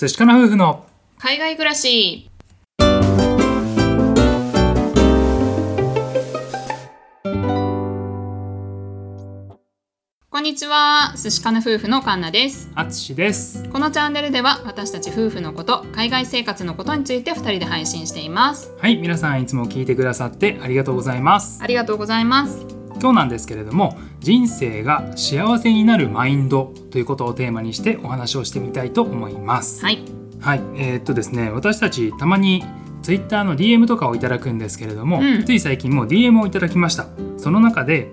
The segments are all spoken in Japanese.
寿司かな夫婦の海外暮らし。こんにちは。寿司かな夫婦のカンナです。あつしです。このチャンネルでは私たち夫婦のこと海外生活のことについて2人で配信しています。はい皆さんいつも聞いてくださってありがとうございます。ありがとうございます今日なんですけれども人生が幸せになるマインドということをテーマにしてお話をしてみたいと思います。はい。はい。えーっとですね私たちたまにツイッターの DM とかをいただくんですけれども、うん。つい最近も DM をいただきました。その中で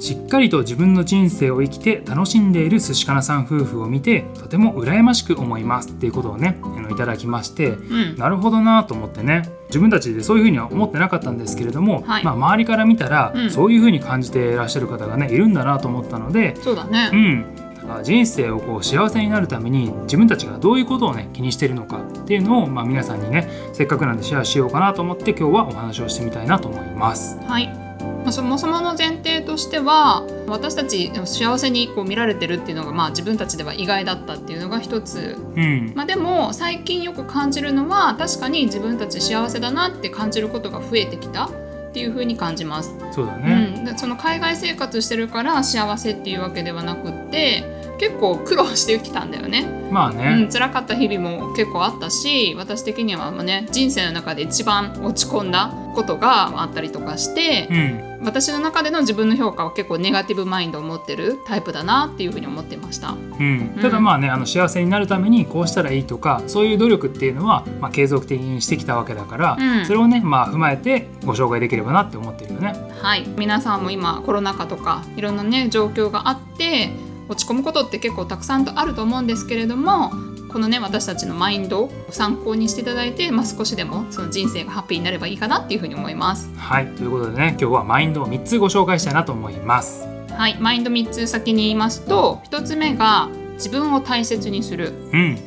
しっかりと自分の人生を生きて楽しんでいる寿司かなさん夫婦を見てとても羨ましく思いますっていうことをねあのいただきましてうん。なるほどなと思ってね自分たちでそういうふうには思ってなかったんですけれども、はい。まあ、周りから見たら、うん。そういうふうに感じていらっしゃる方がねいるんだなと思ったので、そうだうねん、あ人生をこう幸せになるために自分たちがどういうことをね気にしているのかっていうのを、まあ、皆さんにねせっかくなんでシェアしようかなと思って今日はお話をしてみたいなと思います。はい、まあ、そもそもの前提としては私たち幸せにこう見られてるっていうのが、まあ、自分たちでは意外だったっていうのが一つ、うん、まあ、でも最近よく感じるのは確かに自分たち幸せだなって感じることが増えてきたっていう風に感じます、そうだね。うん、でその海外生活してるから幸せっていうわけではなくって結構苦労してきたんだよね。まあうん、ね、辛かった日々も結構あったし私的にはもうね人生の中で一番落ち込んだことがあったりとかしてう、ん。私の中での自分の評価は結構ネガティブマインドを持ってるタイプだなっていうふうに思ってました。うん、ただまあねあの幸せになるためにこうしたらいいとかそういう努力っていうのは、まあ、継続的にしてきたわけだから、うん。それをね、まあ、踏まえてご紹介できればなって思ってるよね。はい、皆さんも今コロナ禍とかいろんなね状況があって落ち込むことって結構たくさんとあると思うんですけれどもこのね私たちのマインドを参考にしていただいて、まあ、少しでもその人生がハッピーになればいいかなっていうふうに思います。はいということでね今日はマインドを3つご紹介したいなと思います。はい、マインド3つ先に言いますと1つ目が自分を大切にする。うん。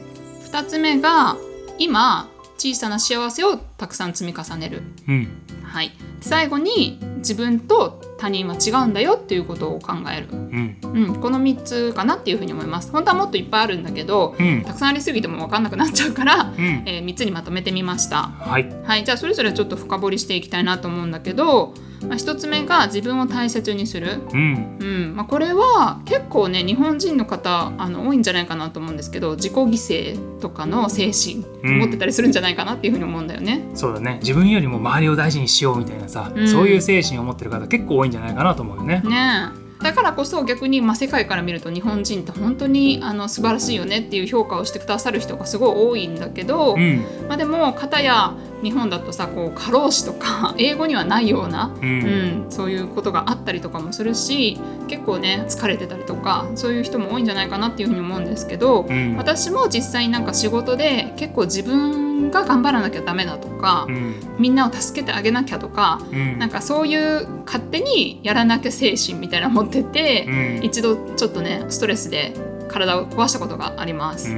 2つ目が今小さな幸せをたくさん積み重ねる、うん。はい、最後に自分と他人は違うんだよっていうことを考える、うん。うん、この3つかなっていうふうに思います。本当はもっといっぱいあるんだけどうん。たくさんありすぎても分かんなくなっちゃうから、うん。え3つにまとめてみました。はい。はい、じゃあそれぞれちょっと深掘りしていきたいなと思うんだけど、まあ、1つ目が自分を大切にする。うん。うん。まあ、これは結構ね日本人の方あの多いんじゃないかなと思うんですけど自己犠牲とかの精神うん。持ってたりするんじゃないかなっていうふうに思うんだよね。そうだね。自分よりも周りを大事にしようみたいなさ、うん。そういう精神を持ってる方結構多いんじゃないかなと思うよね。ねえだからこそ逆に、まあ、世界から見ると日本人って本当にあの素晴らしいよねっていう評価をしてくださる人がすごい多いんだけど、うんまあ、でも片や日本だとさこう過労死とか 英語にはないようなううんん、そういうことがあったりとかもするし結構ね疲れてたりとかそういう人も多いんじゃないかなっていうふうに思うんですけど、うん。私も実際になんか仕事で結構自分が頑張らなきゃダメだとか、うん。みんなを助けてあげなきゃとか、うん。なんかそういう勝手にやらなきゃ精神みたいなの持ってて、うん。一度ちょっとねストレスで体を壊したことがあります。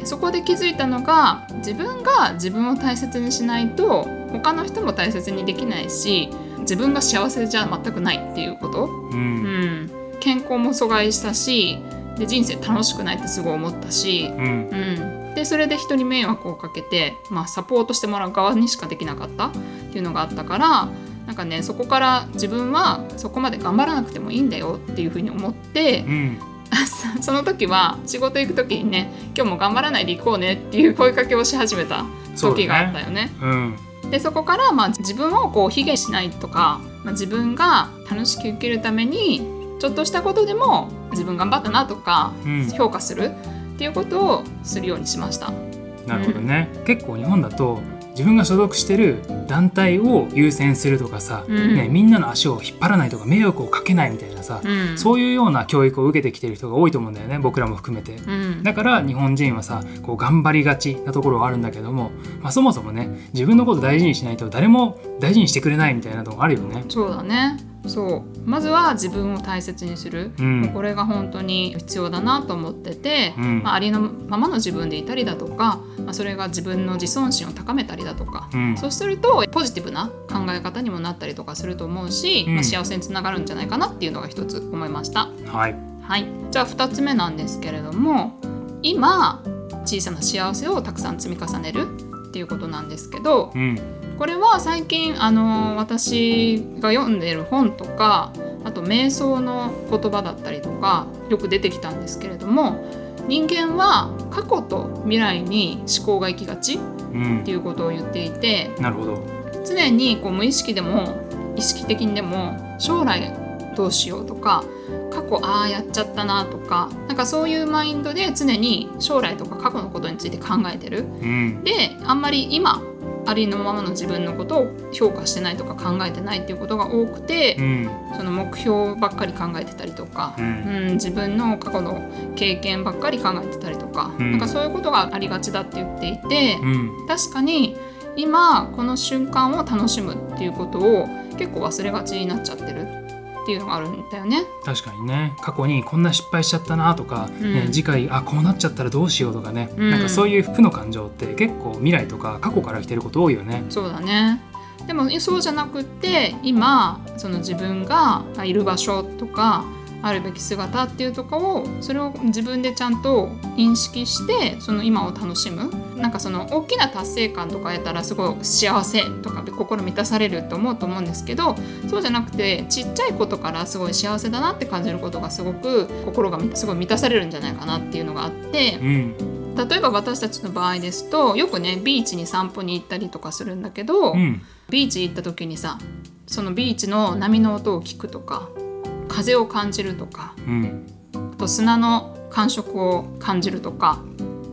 うんそこで気づいたのが自分が自分を大切にしないと他の人も大切にできないし自分が幸せじゃ全くないっていうこと、ううんん、健康も阻害したしで人生楽しくないってすごい思ったし、うん。うん、でそれで人に迷惑をかけて、まあ、サポートしてもらう側にしかできなかったっていうのがあったからなんかねそこから自分はそこまで頑張らなくてもいいんだよっていうふうに思ってう、ん その時は仕事行く時にね今日も頑張らないで行こうねっていう声かけをし始めた時があったよね。うん。でそこから、まあ、自分をこう卑下しないとか、まあ、自分が楽しく生きるためにちょっとしたことでも自分頑張ったなとかうん。評価するっていうことをするようにしました。なるほどね、結構日本だと自分が所属してる団体を優先するとかさ、うん。ね、みんなの足を引っ張らないとか迷惑をかけないみたいなさ、うん、そういうような教育を受けてきてる人が多いと思うんだよね僕らも含めて。うん、だから日本人はさこう頑張りがちなところはあるんだけども、まあ、そもそもね自分のこと大事にしないと誰も大事にしてくれないみたいなとこあるよね。そうだねそう。まずは自分を大切にする、うん。これが本当に必要だなと思ってて、うん。まあ、ありのままの自分でいたりだとか、まあ、それが自分の自尊心を高めたりだとか、うん。そうするとポジティブな考え方にもなったりとかすると思うし、うん。まあ、幸せにつながるんじゃないかなっていうのが一つ思いました。はい。はい、じゃあ2つ目なんですけれども今小さな幸せをたくさん積み重ねるっていうことなんですけどうん。これは最近あの私が読んでる本とかあと瞑想の言葉だったりとかよく出てきたんですけれども人間は過去と未来に思考が行きがちっうん。ていうことを言っていてなるほど。常にこう無意識でも意識的にでも将来どうしようとか過去ああやっちゃったなとかなんかそういうマインドで常に将来とか過去のことについて考えてる。うん。であんまり今ありのままの自分のことを評価してないとか考えてないっていうことが多くてうん。その目標ばっかり考えてたりとか、ううんん、自分の過去の経験ばっかり考えてたりとか、うん。なんかそういうことがありがちだって言っていて、うん。確かに今この瞬間を楽しむっていうことを結構忘れがちになっちゃってるっていうのがあるんだよね。確かにね。過去にこんな失敗しちゃったなとか、うん。ね、次回あこうなっちゃったらどうしようとかね、うん。なんかそういう負の感情って結構未来とか過去から来てること多いよね。そうだね。でもそうじゃなくって今その自分がいる場所とかあるべき姿っていうとこをそれを自分でちゃんと認識してその今を楽しむ。なんかその大きな達成感とか得たらすごい幸せとか心満たされると思うと思うんですけどそうじゃなくてちっちゃいことからすごい幸せだなって感じることがすごく心がすごい満たされるんじゃないかなっていうのがあって。うん。例えば私たちの場合ですとよくねビーチに散歩に行ったりとかするんだけど、うん。ビーチ行った時にさそのビーチの波の音を聞くとか風を感じるとかうんあと砂の感触を感じるとか、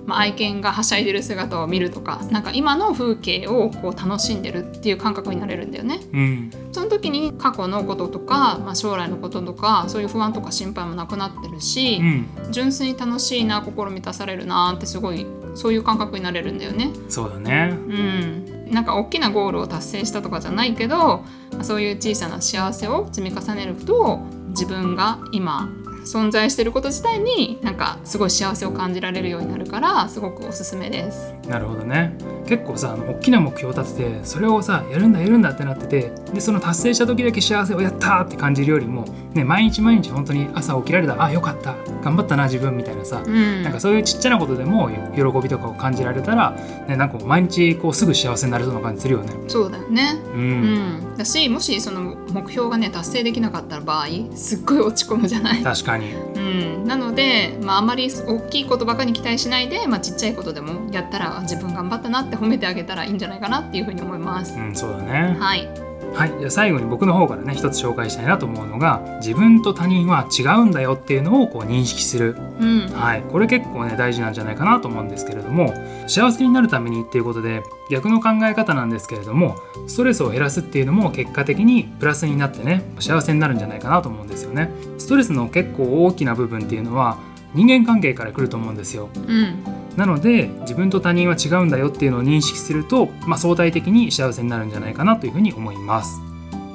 まあ、愛犬がはしゃいでる姿を見るとかなんか今の風景をこう楽しんでるっていう感覚になれるんだよね。うんその時に過去のこととか、まあ、将来のこととかそういう不安とか心配もなくなってるしう、ん純粋に楽しいな心満たされるなってすごいそういう感覚になれるんだよね。そうだね。うん、なんか大きなゴールを達成したとかじゃないけどそういう小さな幸せを積み重ねると自分が今存在してること自体になんかすごい幸せを感じられるようになるからすごくおすすめです。なるほどね結構さあの大きな目標を立ててそれをさやるんだやるんだってなっててでその達成した時だけ幸せをやったーって感じるよりも、ね、毎日毎日本当に朝起きられたあよかった頑張ったな自分みたいなさ、うん、なんかそういうちっちゃなことでも喜びとかを感じられたら、ね、なんか毎日こうすぐ幸せになれそうな感じするよね。そうだよね。うんうん、だしもしその目標がね達成できなかった場合すっごい落ち込むじゃない？確かにうん、なので、まあ、あまり大きいことばかりに期待しないで、まあ、ちっちゃいことでもやったらあ自分頑張ったなって褒めてあげたらいいんじゃないかなっていうふうに思います。うんそうだね。はい、はい、じゃあ最後に僕の方からね一つ紹介したいなと思うのが自分と他人は違うんだよっていうのをこう認識する、うん。はい、これ結構ね大事なんじゃないかなと思うんですけれども幸せになるためにっていうことで逆の考え方なんですけれどもストレスを減らすっていうのも結果的にプラスになってね幸せになるんじゃないかなと思うんですよね。ストレスの結構大きな部分っていうのは人間関係から来ると思うんですよ。うんなので自分と他人は違うんだよっていうのを認識すると、まあ、相対的に幸せになるんじゃないかなというふうに思います。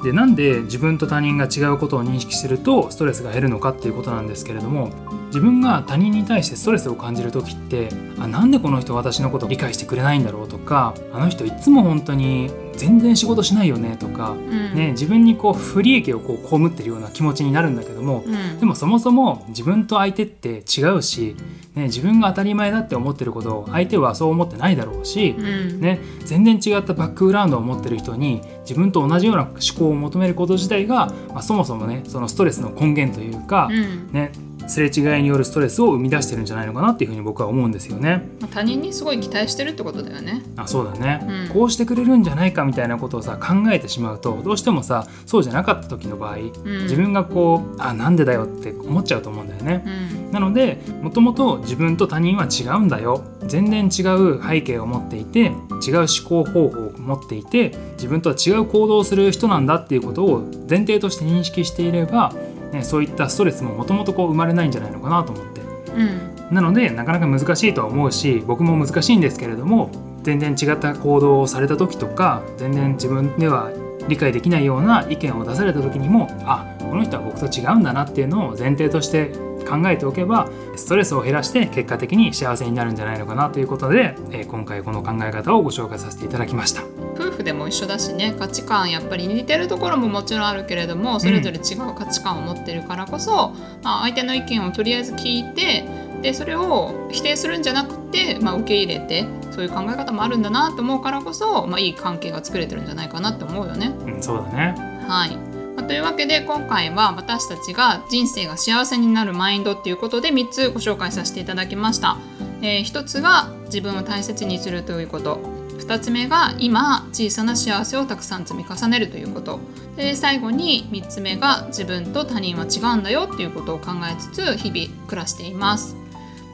でなんで自分と他人が違うことを認識するとストレスが減るのかっていうことなんですけれども自分が他人に対してストレスを感じる時ってあなんでこの人私のことを理解してくれないんだろうとかあの人いつも本当に全然仕事しないよねとか、うん。ね、自分にこう不利益をこう被ってるような気持ちになるんだけどもうん。でもそもそも自分と相手って違うし、ね、自分が当たり前だって思ってることを相手はそう思ってないだろうし、うん。ね、全然違ったバックグラウンドを持ってる人に自分と同じような思考を求めること自体が、まあ、そもそもねそのストレスの根源というか、うん。ね、すれ違いによるストレスを生み出してるんじゃないのかなっていうふうに僕は思うんですよね。まあ他人にすごい期待してるってことだよね。あそうだね、うんこうしてくれるんじゃないかみたいなことをさ考えてしまうとどうしてもさそうじゃなかった時の場合、うん自分がこうあなんでだよって思っちゃうと思うんだよね。うんなのでもともと自分と他人は違うんだよ全然違う背景を持っていて違う思考方法を持っていて自分とは違う行動をする人なんだっていうことを前提として認識していれば、ね、そういったストレスももともと生まれないんじゃないのかなと思ってうんなのでなかなか難しいとは思うし僕も難しいんですけれども全然違った行動をされた時とか全然自分では理解できないような意見を出された時にもあこの人は僕と違うんだなっていうのを前提として考えておけばストレスを減らして結果的に幸せになるんじゃないのかなということで、えー今回この考え方をご紹介させていただきました。夫婦でも一緒だしね価値観やっぱり似てるところももちろんあるけれどもそれぞれ違う価値観を持ってるからこそ、まあ、相手の意見をとりあえず聞いてでそれを否定するんじゃなくて、まあ、受け入れてそういう考え方もあるんだなと思うからこそ、まあ、いい関係が作れてるんじゃないかなって思うよね。うん、そうだねはいまあというわけで今回は私たちが人生が幸せになるマインドっていうことで3つご紹介させていただきました。えー、1つが自分を大切にするということ2つ目が今小さな幸せをたくさん積み重ねるということで最後に3つ目が自分と他人は違うんだよっていうことを考えつつ日々暮らしています。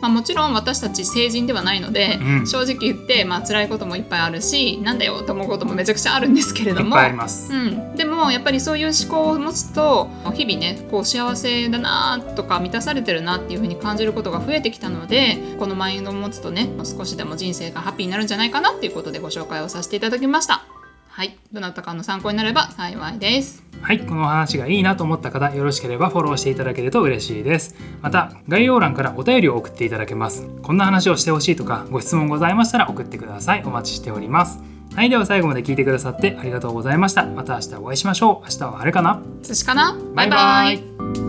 まあ、もちろん私たち成人ではないので、うん。正直言って、まあ辛いこともいっぱいあるしなんだよと思うこともめちゃくちゃあるんですけれども。うん、でもやっぱりそういう思考を持つと日々ねこう幸せだなとか満たされてるなっていう風に感じることが増えてきたのでこのマインドを持つとね少しでも人生がハッピーになるんじゃないかなっていうことでご紹介をさせていただきましたはいどなたかの参考になれば幸いですはい、この話がいいなと思った方、よろしければフォローしていただけると嬉しいです。また、概要欄からお便りを送っていただけます。こんな話をしてほしいとか、ご質問ございましたら送ってください。お待ちしております。はい、では最後まで聞いてくださってありがとうございました。また明日お会いしましょう。明日はあれかな？寿司かな？バイバイ